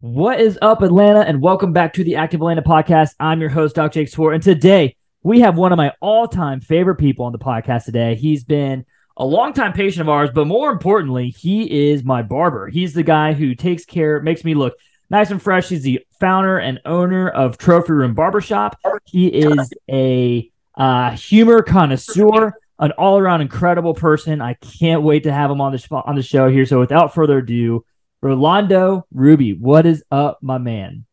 What is up, Atlanta, and welcome back to the Active Atlanta podcast. I'm your host, Doc Jake Swore, and today we have one of my all-time favorite people on the podcast today. He's been a longtime patient of ours, but more importantly, he is my barber. He's the guy who takes care, makes me look nice and fresh. He's the founder and owner of Trophy Room Barbershop. He is a uh, humor connoisseur, an all-around incredible person. I can't wait to have him on the on the show here. So, without further ado. Rolando Rubio, what is up, my man?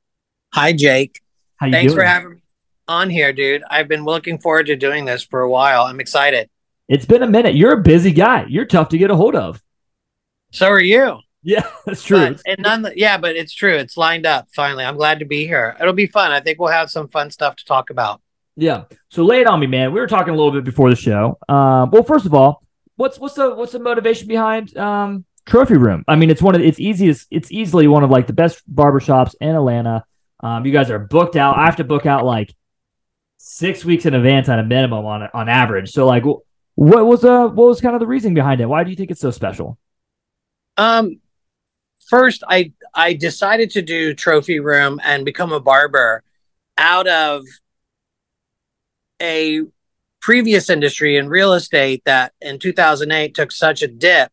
Hi, Jake. How you Thanks doing? for having me on here, dude. I've been looking forward to doing this for a while. I'm excited. It's been a minute. You're a busy guy. You're tough to get a hold of. So are you. Yeah, that's true. But, and none, yeah, but it's true. It's lined up finally. I'm glad to be here. It'll be fun. I think we'll have some fun stuff to talk about. yeah. So lay it on me, man. We were talking a little bit before the show. Um, well, first of all, what's what's the what's the motivation behind um Trophy Room? I mean, it's one of it's easiest. It's easily one of like the best barbershops in Atlanta. Um, you guys are booked out. I have to book out like six weeks in advance on a minimum on on average. So like, what was uh what was kind of the reasoning behind it? Why do you think it's so special? Um, first, I I decided to do trophy room and become a barber out of a previous industry in real estate that in 2008 took such a dip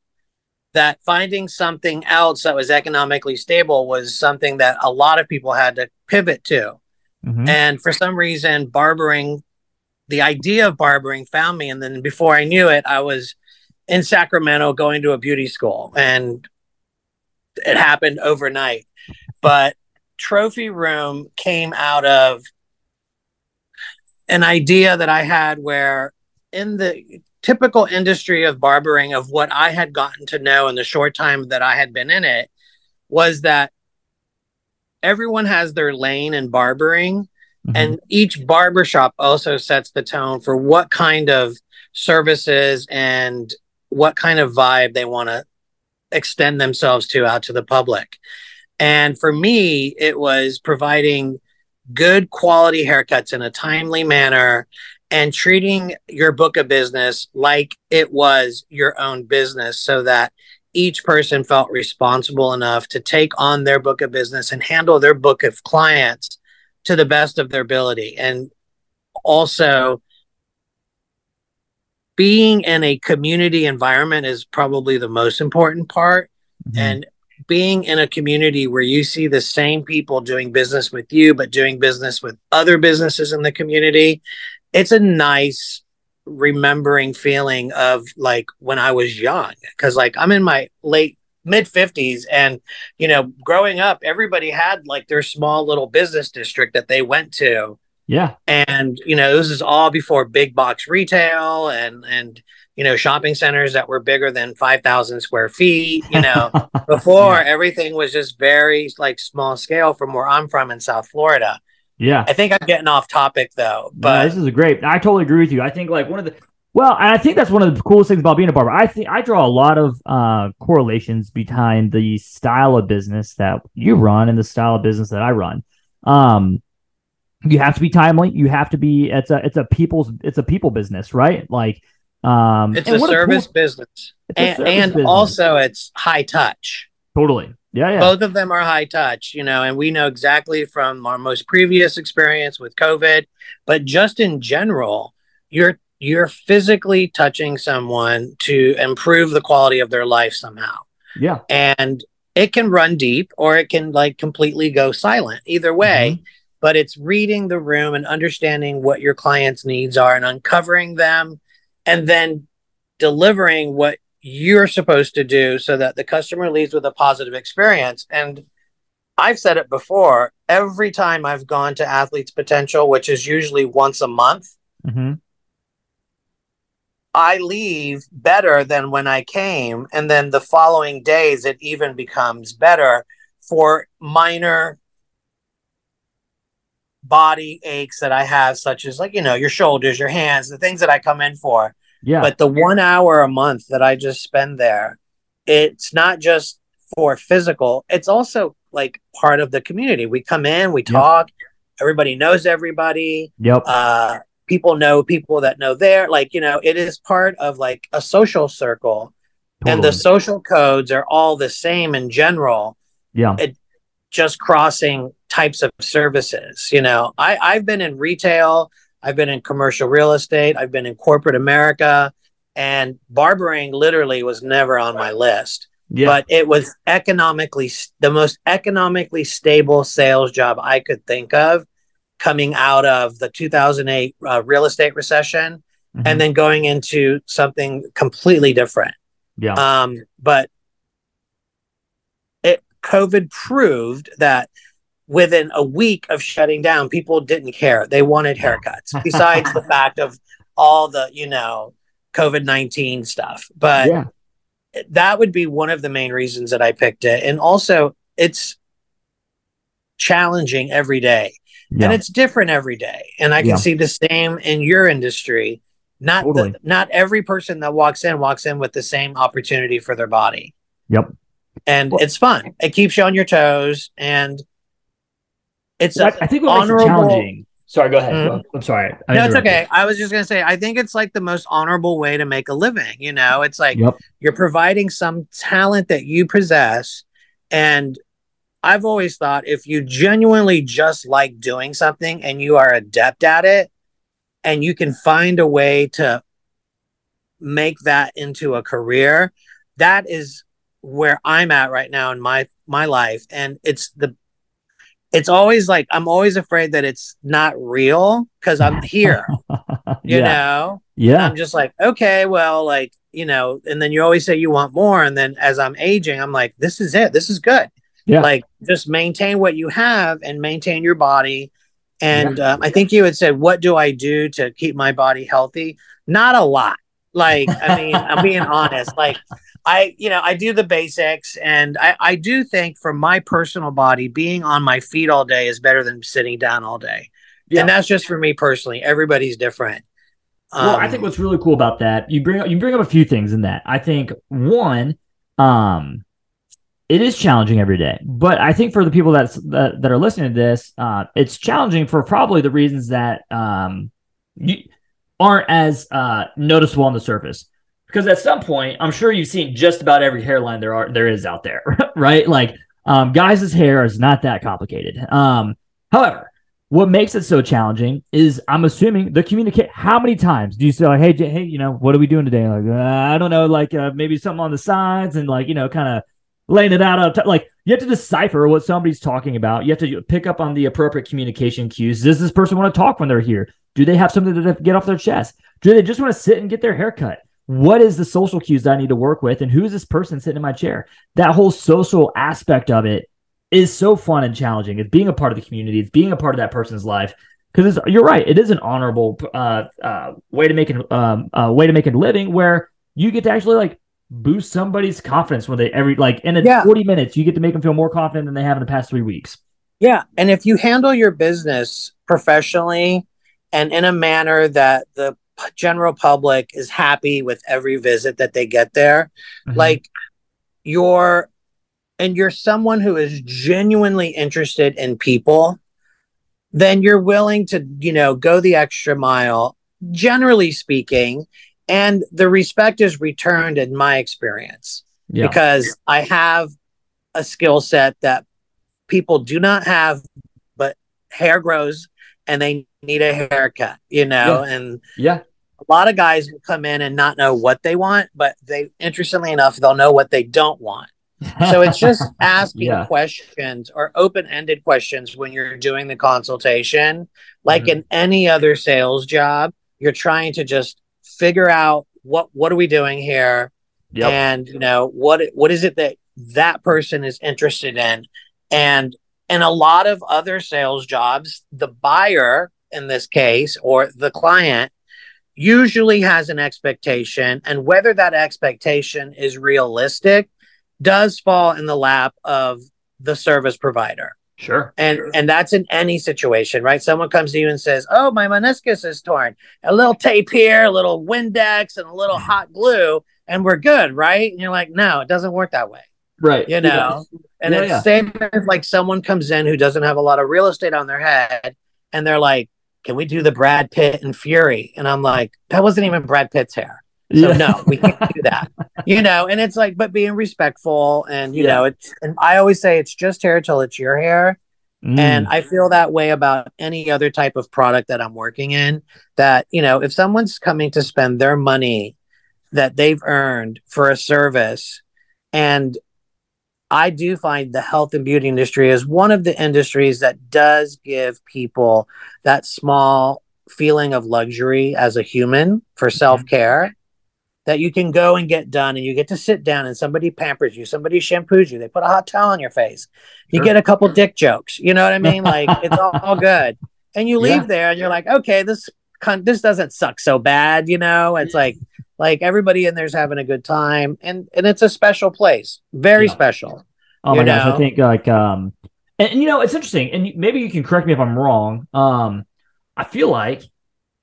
that finding something else that was economically stable was something that a lot of people had to pivot to. Mhm. And for some reason, barbering, the idea of barbering found me. And then before I knew it, I was in Sacramento going to a beauty school. And it happened overnight. But Trophy Room came out of an idea that I had where in the typical industry of barbering of what I had gotten to know in the short time that I had been in it was that everyone has their lane in barbering Mhm. and each barbershop also sets the tone for what kind of services and what kind of vibe they want to extend themselves to out to the public. And for me, it was providing good quality haircuts in a timely manner and treating your book of business like it was your own business so that each person felt responsible enough to take on their book of business and handle their book of clients to the best of their ability. And also, being in a community environment is probably the most important part. Mhm. And being in a community where you see the same people doing business with you, but doing business with other businesses in the community, it's a nice remembering feeling of like when I was young. Cause like I'm in my late mid 50s and you know growing up everybody had like their small little business district that they went to yeah, and you know this is all before big box retail and and you know shopping centers that were bigger than 5000 square feet you know before Yeah. everything was just very like small scale from where i'm from in south florida yeah. i think i'm getting off topic though But this is a great. I totally agree with you. I think like one of the well, and I think that's one of the coolest things about being a barber. I think I draw a lot of uh, correlations behind the style of business that you run and the style of business that I run. Um, you have to be timely. You have to be. It's a it's a people's it's a people business, right? Like, um, it's a service cool- business a and, service and business. also it's high touch totally, yeah, yeah, both of them are high touch you know and we know exactly from our most previous experience with covid but just in general you're you're physically touching someone to improve the quality of their life somehow. Yeah. and it can run deep or it can like completely go silent either way mm-hmm. but it's reading the room and understanding what your client's needs are and uncovering them and then delivering what you're supposed to do so that the customer leaves with a positive experience. And I've said it before every time I've gone to Athletes Potential, which is usually once a month, Mm-hmm. I leave better than when I came. And then the following days, it even becomes better for minor body aches that I have, such as like, you know, your shoulders, your hands, the things that I come in for. Yeah. But the one hour a month that I just spend there, it's not just for physical, it's also like part of the community. We come in, we talk, everybody knows everybody. yep. Uh, people know people that know there. Like, you know, it is part of like a social circle. And the social codes are all the same in general yeah. It, just crossing types of services. You know, I, I've been in retail, I've been in commercial real estate, I've been in corporate America, and barbering literally was never on my list. Yeah. But it was economically the most economically stable sales job I could think of coming out of the 2008 uh, real estate recession Mhm. and then going into something completely different. yeah. Um, but it COVID proved that within a week of shutting down, people didn't care. They wanted haircuts, besides the fact of all the, you know, COVID 19 stuff. But yeah. that would be one of the main reasons that I picked it. And also, it's challenging every day Yeah. and it's different every day. And I can Yeah. see the same in your industry. Not Totally. the, not every person that walks in walks in with the same opportunity for their body, Yep. and Well- it's fun. It keeps you on your toes, and it's I, a, I think what makes it honorable- challenging. Sorry, go ahead. Mhm. I'm sorry. I no, it's interrupted. okay. I was just gonna say, I think it's like the most honorable way to make a living. You know, it's like Yep. you're providing some talent that you possess, and I've always thought if you genuinely just like doing something and you are adept at it, and you can find a way to make that into a career, that is where I'm at right now in my my life, and it's the it's always like I'm always afraid that it's not real because I'm here, you yeah. know. Yeah. I'm just like, okay, well, like, you know, and then you always say you want more. And then as I'm aging, I'm like, this is it. This is good. Yeah. Like, just maintain what you have and maintain your body. And um, I think you had said, what do I do to keep my body healthy? Not a lot. Like, I mean, I'm being honest. Like, I, you know, I do the basics. And I, I do think for my personal body, being on my feet all day is better than sitting down all day. Yeah. And that's just for me personally. Everybody's different. Well, I Um, think what's really cool about that, you bring up you bring up a few things in that. I think one, um, it is challenging every day, but I think for the people that's, that that are listening to this, uh, it's challenging for probably the reasons that um, you aren't as uh, noticeable on the surface. Because at some point, I'm sure you've seen just about every hairline there are there is out there, right? Like, um, guys' hair is not that complicated. Um, however, what makes it so challenging is I'm assuming the communicate. How many times do you say, like, "Hey, J- hey, you know, what are we doing today?" Like, uh, I don't know, like uh, maybe something on the sides and like you know, kind of laying it out. on. Like you have to decipher what somebody's talking about. You have to pick up on the appropriate communication cues. Does this person want to talk when they're here? Do they have something to get off their chest? Do they just want to sit and get their hair cut? What is the social cues that I need to work with? And who is this person sitting in my chair? That whole social aspect of it is so fun and challenging. It's being a part of the community. It's being a part of that person's life. Because you're right, it is an honorable uh, uh, way to make it um, uh, way to make a living where you get to actually like boost somebody's confidence when they every like in Yeah. 40 minutes you get to make them feel more confident than they have in the past three weeks. Yeah. And if you handle your business professionally and in a manner that the general public is happy with every visit that they get there, Mhm. like you're, and you're someone who is genuinely interested in people, then you're willing to, you know, go the extra mile, generally speaking. And the respect is returned in my experience yeah, because I have a skill set that people do not have, but hair grows and they need a haircut, you know, and yeah, a lot of guys will come in and not know what they want, but they interestingly enough, they'll know what they don't want. So it's just asking Yeah. questions or open ended questions when you're doing the consultation. Like Mhm. in any other sales job, you're trying to just figure out what what are we doing here? Yep. and you know what what is it that that person is interested in? And in a lot of other sales jobs the buyer in this case or the client usually has an expectation and whether that expectation is realistic does fall in the lap of the service provider Sure. and and that's in any situation right? Someone comes to you and says oh my meniscus is torn. A little tape here a little windex and a little hot glue and we're good right? And you're like no it doesn't work that way. Right. you know? And Yeah, it's yeah. same if like someone comes in who doesn't have a lot of real estate on their head and they're like can we do the brad pitt and fury? And i'm like that wasn't even brad pitt's hair so Yeah. no, we can't do that. You know, and it's like, but being respectful and you Yeah. know, it's and I always say it's just hair till it's your hair. Mm. And I feel that way about any other type of product that I'm working in. That, you know, if someone's coming to spend their money that they've earned for a service, and I do find the health and beauty industry is one of the industries that does give people that small feeling of luxury as a human for self care that you can go and get done and you get to sit down and somebody pampers you, somebody shampoos you, they put a hot towel on your face. You Sure. get a couple dick jokes. You know what I mean? Like it's all, all good. And you leave Yeah. there and you're like, okay, this con- this doesn't suck so bad, you know? It's like like everybody in there's having a good time and and it's a special place. Very Yeah. special. Oh my gosh, I think like um and, and, you know it's interesting and maybe you can correct me if I'm wrong. Um I feel like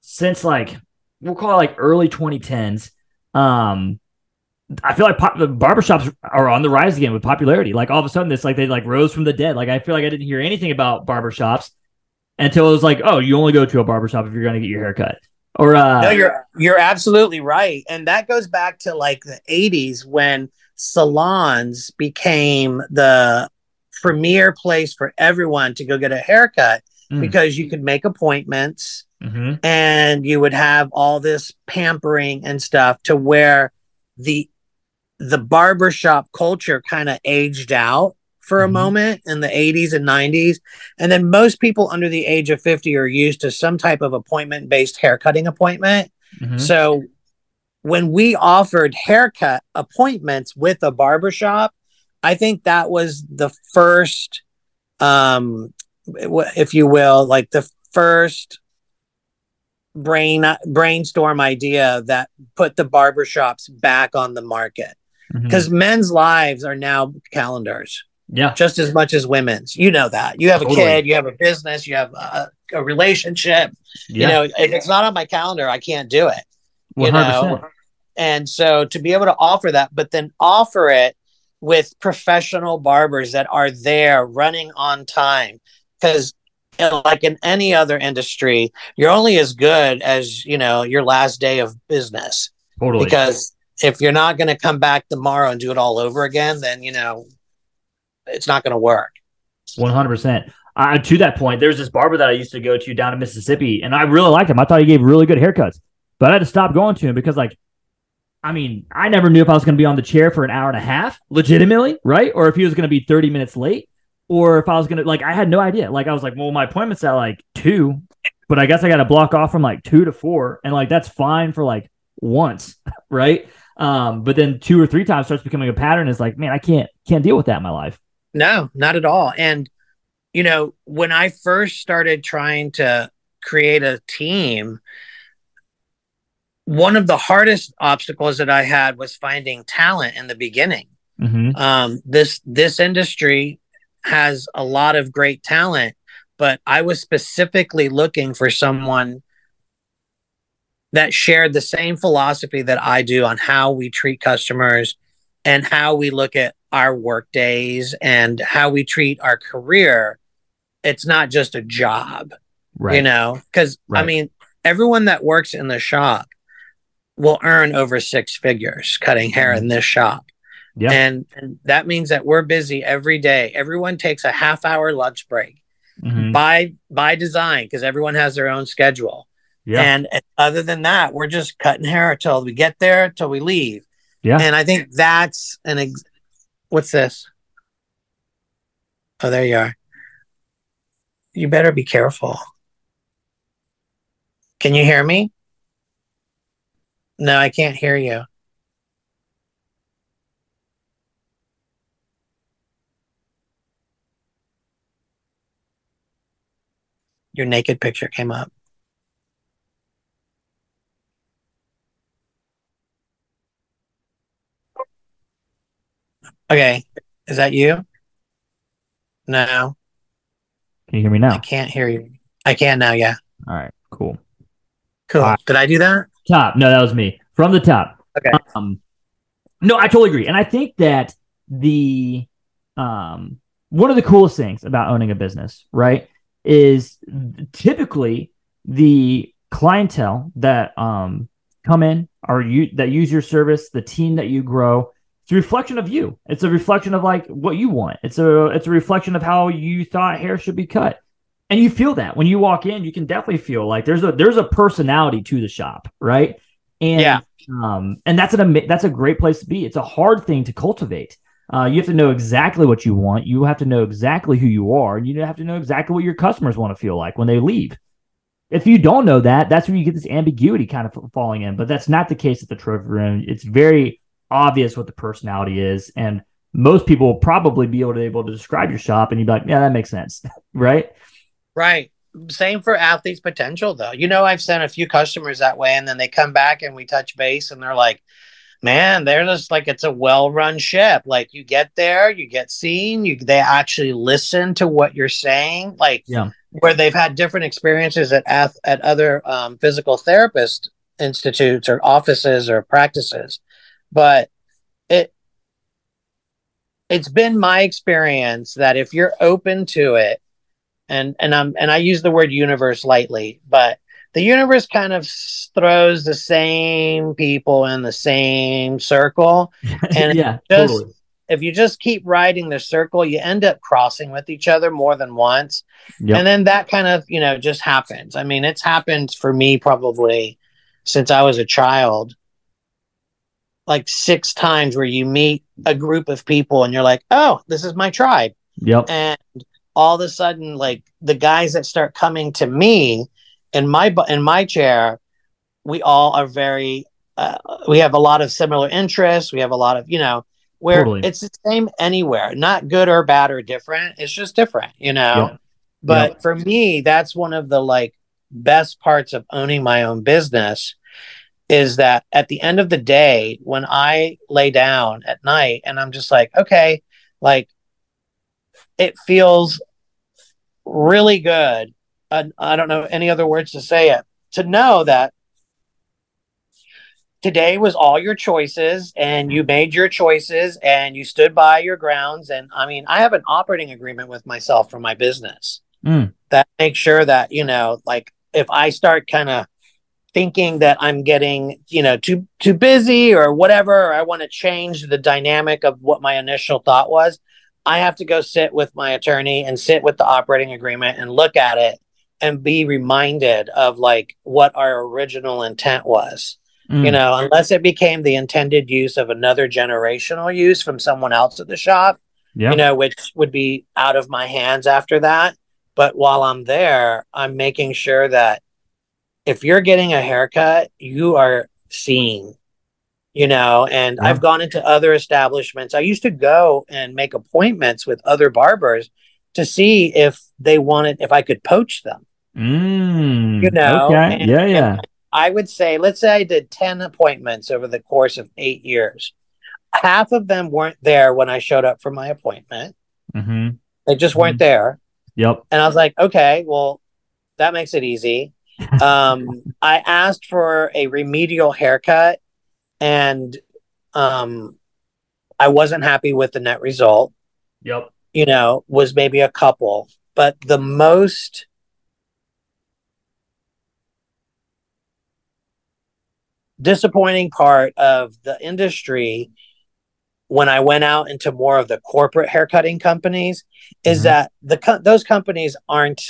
since like we'll call it like early 2010s um I feel like pop, the barbershops are on the rise again with popularity. Like all of a sudden it's like they like rose from the dead. Like I feel like I didn't hear anything about barbershops until it was like, "Oh, you only go to a barbershop if you're going to get your hair cut." Or uh no, you're you're absolutely right, and that goes back to like the '80s when salons became the premier place for everyone to go get a haircut Mm. because you could make appointments mhm. and you would have all this pampering and stuff to where the the barbershop culture kind of aged out for a Mhm. moment in the 80s and 90s and then most people under the age of 50 are used to some type of appointment based haircutting appointment Mhm. so when we offered haircut appointments with a barbershop, I think that was the first, um, if you will, like the first brain brainstorm idea that put the barbershops back on the market Mhm. because men's lives are now calendars yeah. just as much as women's. You know that you have a Totally. kid, you have a business, you have a, a relationship. Yeah. You know, if it's not on my calendar, I can't do it you 100%. know and so to be able to offer that but then offer it with professional barbers that are there running on time because like in any other industry you're only as good as you know your last day of business Totally. because if you're not going to come back tomorrow and do it all over again then you know it's not going to work One hundred percent. Uh, to that point, there's this barber that I used to go to down in Mississippi, and I really liked him. I thought he gave really good haircuts, but I had to stop going to him because, like, I mean, I never knew if I was going to be on the chair for an hour and a half, legitimately, right, or if he was going to be thirty minutes late, or if I was going to like, I had no idea. Like, I was like, well, my appointment's at like two, but I guess I got to block off from like two to four, and like that's fine for like once, right? Um, but then two or three times starts becoming a pattern. Is like, man, I can't can't deal with that in my life. No, not at all. And you know, when I first started trying to create a team, one of the hardest obstacles that I had was finding talent in the beginning. hmm Um, this this industry has a lot of great talent, but I was specifically looking for someone that shared the same philosophy that I do on how we treat customers and how we look at our work days and how we treat our career. It's not just a job, Right. you know, because I mean, everyone that works in the shop will earn over six figures cutting hair in mm-hmm. this shop. Yeah. And, and that means that we're busy every day. Everyone takes a half hour lunch break Mhm. by by design because everyone has their own schedule. Yeah. And and other than that, we're just cutting hair till we get there, till we leave. Yeah. And I think that's an ex- What's this? Oh, there you are. You better be careful. Can you hear me? No, I can't hear you. Your naked picture came up. Okay. Is that you? No, Can you hear me now? I can't hear you. I can now, yeah. All right, cool. Cool. Right. Did I do that? Top. No, that was me from the top. Okay. Um, no, I totally agree, and I think that the um one of the coolest things about owning a business, right, is typically the clientele that um come in or you that use your service, the team that you grow. It's a reflection of you. It's a reflection of like what you want. It's a it's a reflection of how you thought hair should be cut. And you feel that when you walk in, you can definitely feel like there's a there's a personality to the shop, right? And Yeah. um, and that's an that's a great place to be. It's a hard thing to cultivate. Uh, you have to know exactly what you want. You have to know exactly who you are, and you have to know exactly what your customers want to feel like when they leave. If you don't know that, that's where you get this ambiguity kind of falling in. But that's not the case at the trophy room. It's very obvious what the personality is, and most people will probably be able to able to describe your shop, and you'd be like, "Yeah, that makes sense," right? Right. Same for athletes potential though. You know, I've sent a few customers that way and then they come back and we touch base and they're like, man, they're just like it's a well-run ship. Like you get there, you get seen, you they actually listen to what you're saying. Like Yeah. where they've had different experiences at at other um, physical therapist institutes or offices or practices. But it it's been my experience that if you're open to it and and I'm and I use the word universe lightly, but the universe kind of throws the same people in the same circle. And yeah, just- totally. If you just keep riding the circle, you end up crossing with each other more than once. Yep. And then that kind of, you know, just happens. I mean, it's happened for me probably since I was a child, like six times where you meet a group of people and you're like, oh, this is my tribe Yep. and all of a sudden like the guys that start coming to me in my in my chair we all are very uh, we have a lot of similar interests we have a lot of you know where Totally. it's the same anywhere not good or bad or different it's just different you know Yep. but Yep. for me that's one of the like best parts of owning my own business is that at the end of the day when i lay down at night and i'm just like okay like it feels really good. Uh, I don't know any other words to say it. To know that today was all your choices and you made your choices and you stood by your grounds. And I mean, I have an operating agreement with myself for my business Mm. that makes sure that, you know, like if I start kind of thinking that I'm getting, you know, too too busy or whatever, or I want to change the dynamic of what my initial thought was, I have to go sit with my attorney and sit with the operating agreement and look at it and be reminded of like what our original intent was. Mm. You know, unless it became the intended use of another generational use from someone else at the shop, Yep. you know, which would be out of my hands after that. But while I'm there, I'm making sure that if you're getting a haircut, you are seen, you know. And Yeah. I've gone into other establishments. I used to go and make appointments with other barbers to see if they wanted, if I could poach them. Mm. You know, Okay. and- yeah. Yeah. I would say, let's say I did 10 appointments over the course of eight years. Half of them weren't there when I showed up for my appointment. Mm-hmm. They just weren't there. Yep. And I was like, okay, well, that makes it easy. Um, I asked for a remedial haircut and um, I wasn't happy with the net result. Yep. You know, was maybe a couple, but the most disappointing part of the industry when I went out into more of the corporate haircutting companies is Mhm. that the co- those companies aren't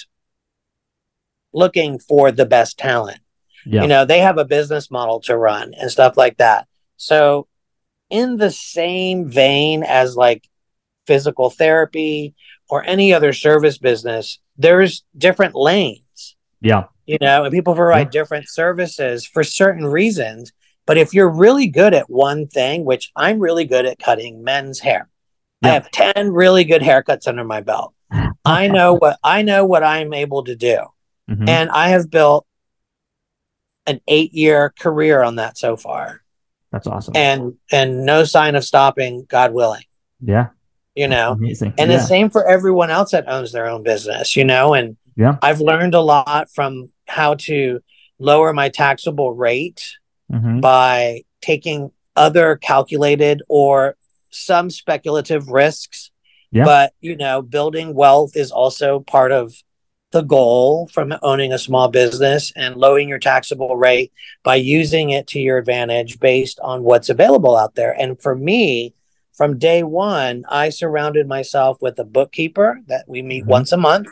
looking for the best talent. Yep. You know, they have a business model to run and stuff like that. So, in the same vein as like physical therapy or any other service business, there's different lanes. Yeah. You know, and people provide Yeah. different services for certain reasons. But if you're really good at one thing, which I'm really good at cutting men's hair, I have 10 really good haircuts under my belt. I know what I know what I'm able to do. Mhm. And I have built an eight year career on that so far. That's awesome. And and no sign of stopping, God willing. yeah. You know? Amazing. And yeah. the same for everyone else that owns their own business, you know. And Yeah. I've learned a lot from how to lower my taxable rate Mhm. by taking other calculated or some speculative risks. Yeah. But, you know, building wealth is also part of the goal from owning a small business and lowering your taxable rate by using it to your advantage based on what's available out there. And for me, from day one, I surrounded myself with a bookkeeper that we meet Mhm. once a month.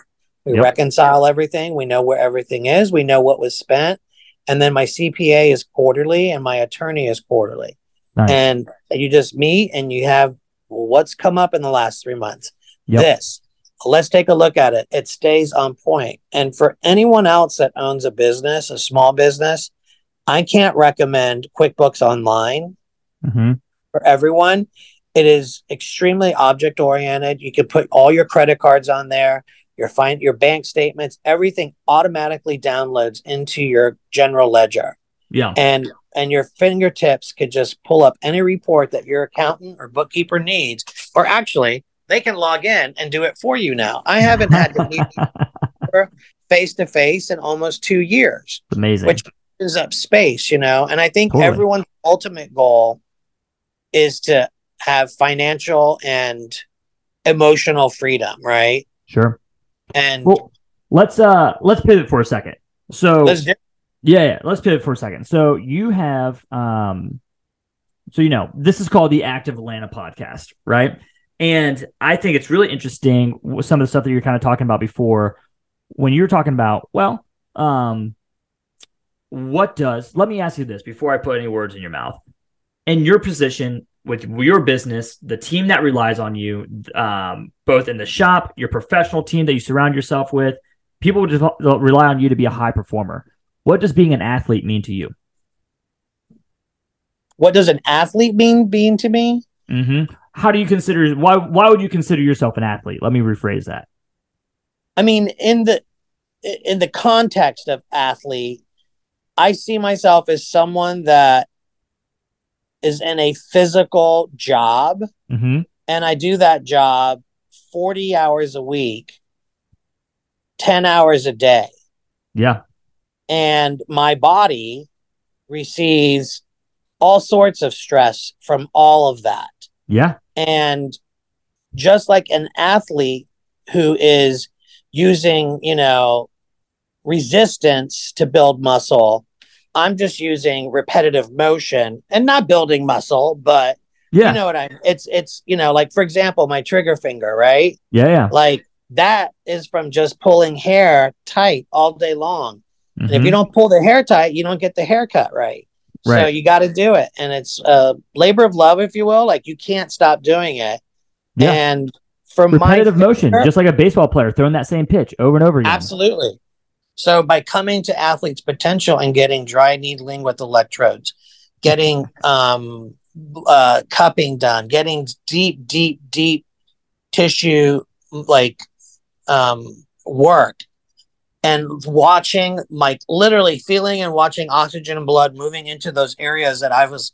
We Yep. reconcile everything. We know where everything is. We know what was spent. And then my CPA is quarterly and my attorney is quarterly. Nice. And you just meet and you have what's come up in the last three months. Yep. This. Let's take a look at it. It stays on point. And for anyone else that owns a business, a small business, I can't recommend QuickBooks Online Mhm. for everyone. It is extremely object oriented. You can put all your credit cards on there, your find your bank statements, everything automatically downloads into your general ledger. Yeah. And and your fingertips could just pull up any report that your accountant or bookkeeper needs. Or actually, they can log in and do it for you now. I haven't had to meet face to face in almost two years Amazing. which opens up space, you know. And I think Totally. everyone's ultimate goal is to have financial and emotional freedom, right? sure. And Well, let's uh let's pivot for a second. So let's Yeah, yeah, let's pivot for a second. So you have um so you know, this is called the Active Atlanta podcast, right? And I think it's really interesting with some of the stuff that you're kind of talking about before when you're talking about, well, um what does let me ask you this before I put any words in your mouth. In your position with your business, the team that relies on you, um, both in the shop, your professional team that you surround yourself with, people just rely on you to be a high performer. What does being an athlete mean to you? what does an athlete mean being to me? Mm-hmm. How do you consider why? Why would you consider yourself an athlete? Let me rephrase that. I mean, in the in the context of athlete, I see myself as someone that is in a physical job Mm-hmm. and I do that job 40 hours a week, 10 hours a day. Yeah. and my body receives all sorts of stress from all of that. Yeah. And just like an athlete who is using, you know, resistance to build muscle, I'm just using repetitive motion and not building muscle, but Yeah. you know what I it's it's you know, like for example, my trigger finger, right? yeah. Yeah. Like that is from just pulling hair tight all day long. And if you mm-hmm. don't pull the hair tight, you don't get the haircut right. right. So you got to do it. And it's a labor of love, if you will. Like you can't stop doing it. Yeah. And from repetitive my motion, just like a baseball player throwing that same pitch over and over again. absolutely. So by coming to athletes potential and getting dry needling with electrodes, getting um, uh, cupping done, getting deep, deep, deep tissue like um, work, and watching, like literally feeling and watching oxygen and blood moving into those areas that I was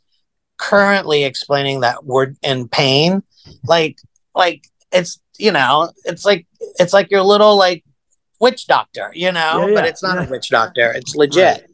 currently explaining that were in pain, like, like it's you know, it's like it's like your little like witch doctor, you know, Yeah, but it's not yeah. a witch doctor. It's legit.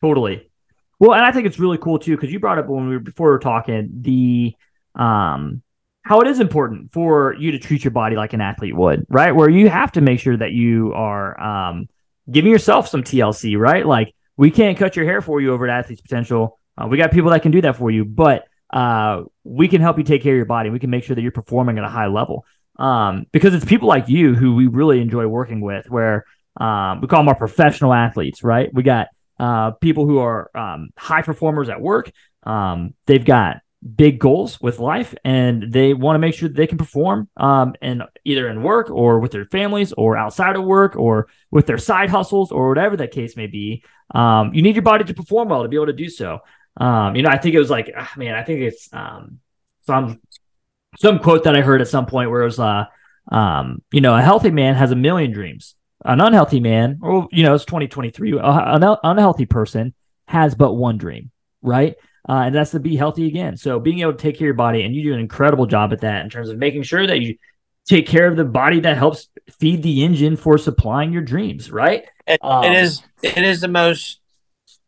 Totally. Well, and I think it's really cool too because you brought up when we were before we were talking the um how it is important for you to treat your body like an athlete would, right? Where you have to make sure that you are um giving yourself some TLC, right? Like we can't cut your hair for you over at Athletes Potential. Uh, we got people that can do that for you, but uh, we can help you take care of your body. We can make sure that you're performing at a high level. Um, because it's people like you who we really enjoy working with, where um, we call them our professional athletes, right? We got uh, people who are um, high performers at work. Um, they've got big goals with life and they want to make sure they can perform um, and either in work or with their families or outside of work or with their side hustles or whatever that case may be um, you need your body to perform well to be able to do so um, you know i think it was like ah, man i think it's um, some some quote that i heard at some point where it was uh, um, you know a healthy man has a million dreams an unhealthy man or you know it's 2023 an unhealthy person has but one dream right uh, and that's to be healthy again. So being able to take care of your body, and you do an incredible job at that in terms of making sure that you take care of the body that helps feed the engine for supplying your dreams. Right? it, um, it is. It is the most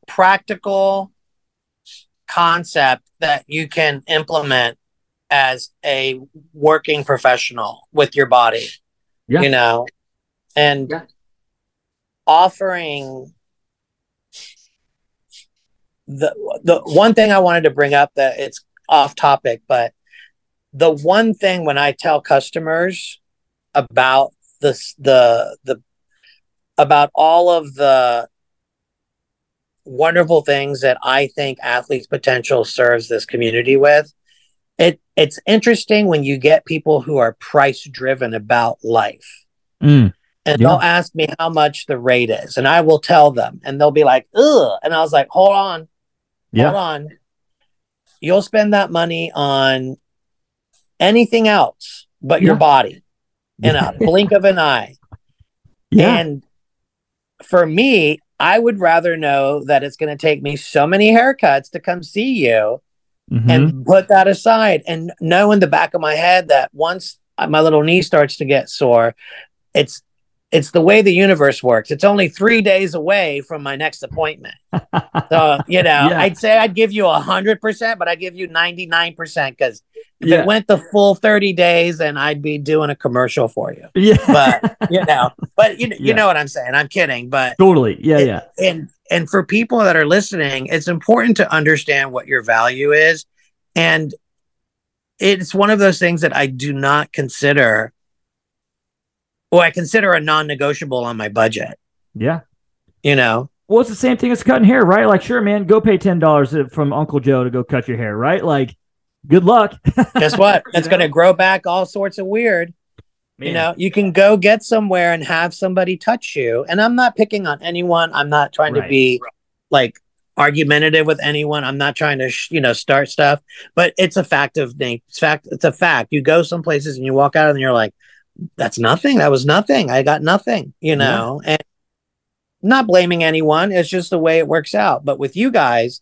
practical concept that you can implement as a working professional with your body. Yeah. You know, and yeah. offering the the one thing I wanted to bring up that it's off topic, but the one thing when I tell customers about this the the about all of the wonderful things that I think athletes potential serves this community with. It it's interesting when you get people who are price driven about life. Mm, and yeah. they'll ask me how much the rate is, and I will tell them, and they'll be like, ugh. And I was like, hold on, yeah. Hold on. You'll spend that money on anything else but yeah. your body in a blink of an eye. Yeah. And for me, I would rather know that it's going to take me so many haircuts to come see you mm-hmm. and put that aside and know in the back of my head that once my little knee starts to get sore, it's it's the way the universe works. It's only three days away from my next appointment. so, you know, yeah. I'd say I'd give you a hundred percent, but I give you 99% because if yeah. it went the full 30 days, and I'd be doing a commercial for you. Yeah. But you know, but you, you yeah. know what I'm saying? I'm kidding, but totally. Yeah. It, yeah. And, and for people that are listening, it's important to understand what your value is. And it's one of those things that I do not consider well, I consider a non-negotiable on my budget. Yeah. You know. Well, it's the same thing as cutting hair, right? Like, sure, man, go pay ten dollars from Uncle Joe to go cut your hair, right? Like, good luck. Guess what? It's going to grow back all sorts of weird. Man. You know, you can go get somewhere and have somebody touch you. And I'm not picking on anyone. I'm not trying right. to be like argumentative with anyone. I'm not trying to, sh- you know, start stuff, but it's a fact of name. It's fact. It's a fact. You go some places and you walk out and you're like, that's nothing. That was nothing. I got nothing, you know, yeah. and not blaming anyone. It's just the way it works out. But with you guys,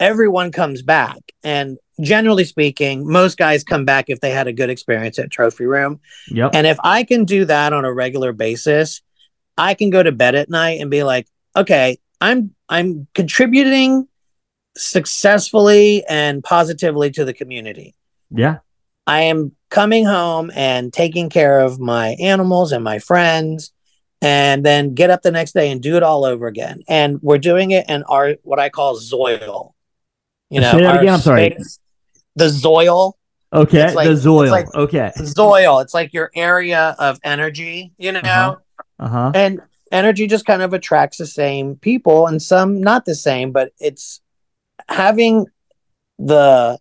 everyone comes back. And generally speaking, most guys come back if they had a good experience at Trophy Room. Yep. And if I can do that on a regular basis, I can go to bed at night and be like, okay, I'm I'm contributing successfully and positively to the community. Yeah. I am coming home and taking care of my animals and my friends and then get up the next day and do it all over again. And we're doing it in our what I call Zoil. You know, Say that again. I'm sorry. The Zoil. Okay, like, the Zoil. Like okay, Zoil. It's like your area of energy. You know, uh-huh. uh-huh. and energy just kind of attracts the same people, and some not the same. But it's having the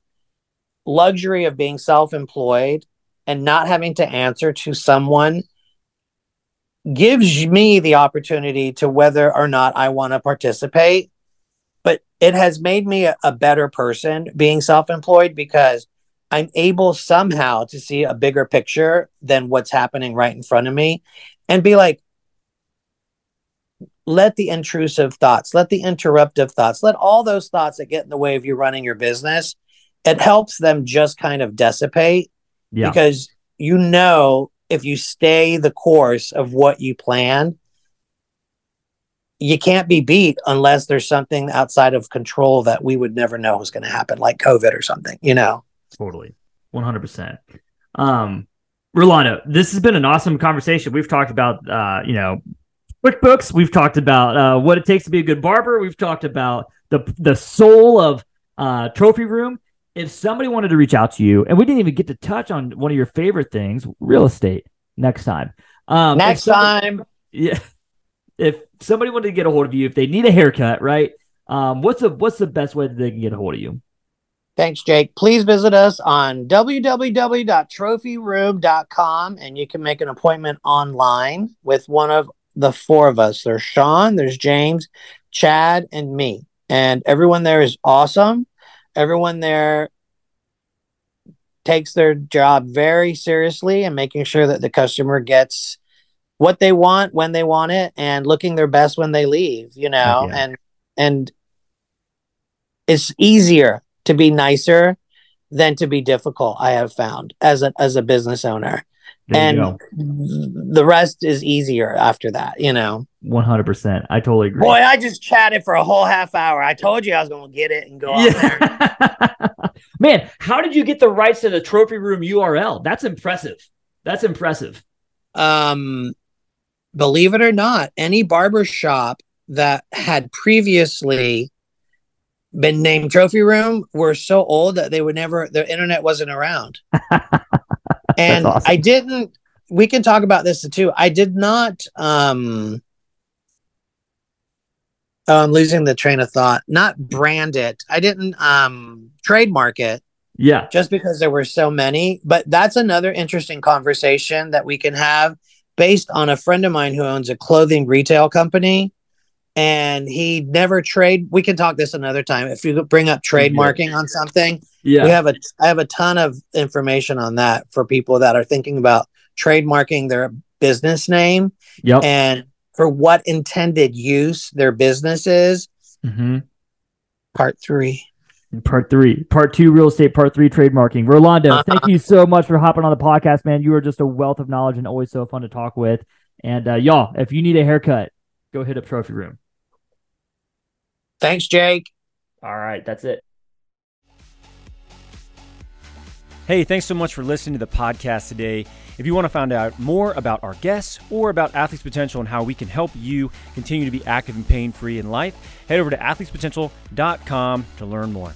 luxury of being self-employed and not having to answer to someone gives me the opportunity to whether or not I want to participate. But it has made me a, a better person being self employed because I'm able somehow to see a bigger picture than what's happening right in front of me and be like, let the intrusive thoughts, let the interruptive thoughts, let all those thoughts that get in the way of you running your business it helps them just kind of dissipate yeah. because you know if you stay the course of what you planned you can't be beat unless there's something outside of control that we would never know was going to happen like covid or something you know totally 100% um Rolando, this has been an awesome conversation. We've talked about, uh, you know, QuickBooks. We've talked about uh, what it takes to be a good barber. We've talked about the the soul of uh, Trophy Room, if somebody wanted to reach out to you, and we didn't even get to touch on one of your favorite things, real estate, next time. Um, next somebody, time. Yeah. If somebody wanted to get a hold of you, if they need a haircut, right? Um, what's the what's the best way that they can get a hold of you? Thanks, Jake. Please visit us on www.trophyroom.com and you can make an appointment online with one of the four of us. There's Sean, there's James, Chad, and me. And everyone there is awesome. Everyone there takes their job very seriously and making sure that the customer gets what they want when they want it and looking their best when they leave, you know, yeah. and and it's easier to be nicer than to be difficult, I have found as a as a business owner. There and the rest is easier after that, you know. 100%. I totally agree. Boy, I just chatted for a whole half hour. I told you I was going to get it and go yeah. Man, how did you get the rights to the trophy room URL? That's impressive. That's impressive. Um believe it or not, any barber shop that had previously been named trophy room were so old that they would never their internet wasn't around. And awesome. i didn't we can talk about this too. I did not um oh, i'm losing the train of thought not brand it. I didn't um trademark it yeah. just because there were so many but that's another interesting conversation that we can have based on a friend of mine who owns a clothing retail company and he never trade we can talk this another time if you bring up trademarking on something yeah we have a i have a ton of information on that for people that are thinking about trademarking their business name yep. and for what intended use their business is mm-hmm. part three part three part two real estate part three trademarking rolando uh-huh. thank you so much for hopping on the podcast man you are just a wealth of knowledge and always so fun to talk with and uh, y'all if you need a haircut go hit up trophy room Thanks, Jake. All right, that's it. Hey, thanks so much for listening to the podcast today. If you want to find out more about our guests or about Athletes Potential and how we can help you continue to be active and pain free in life, head over to athletespotential.com to learn more.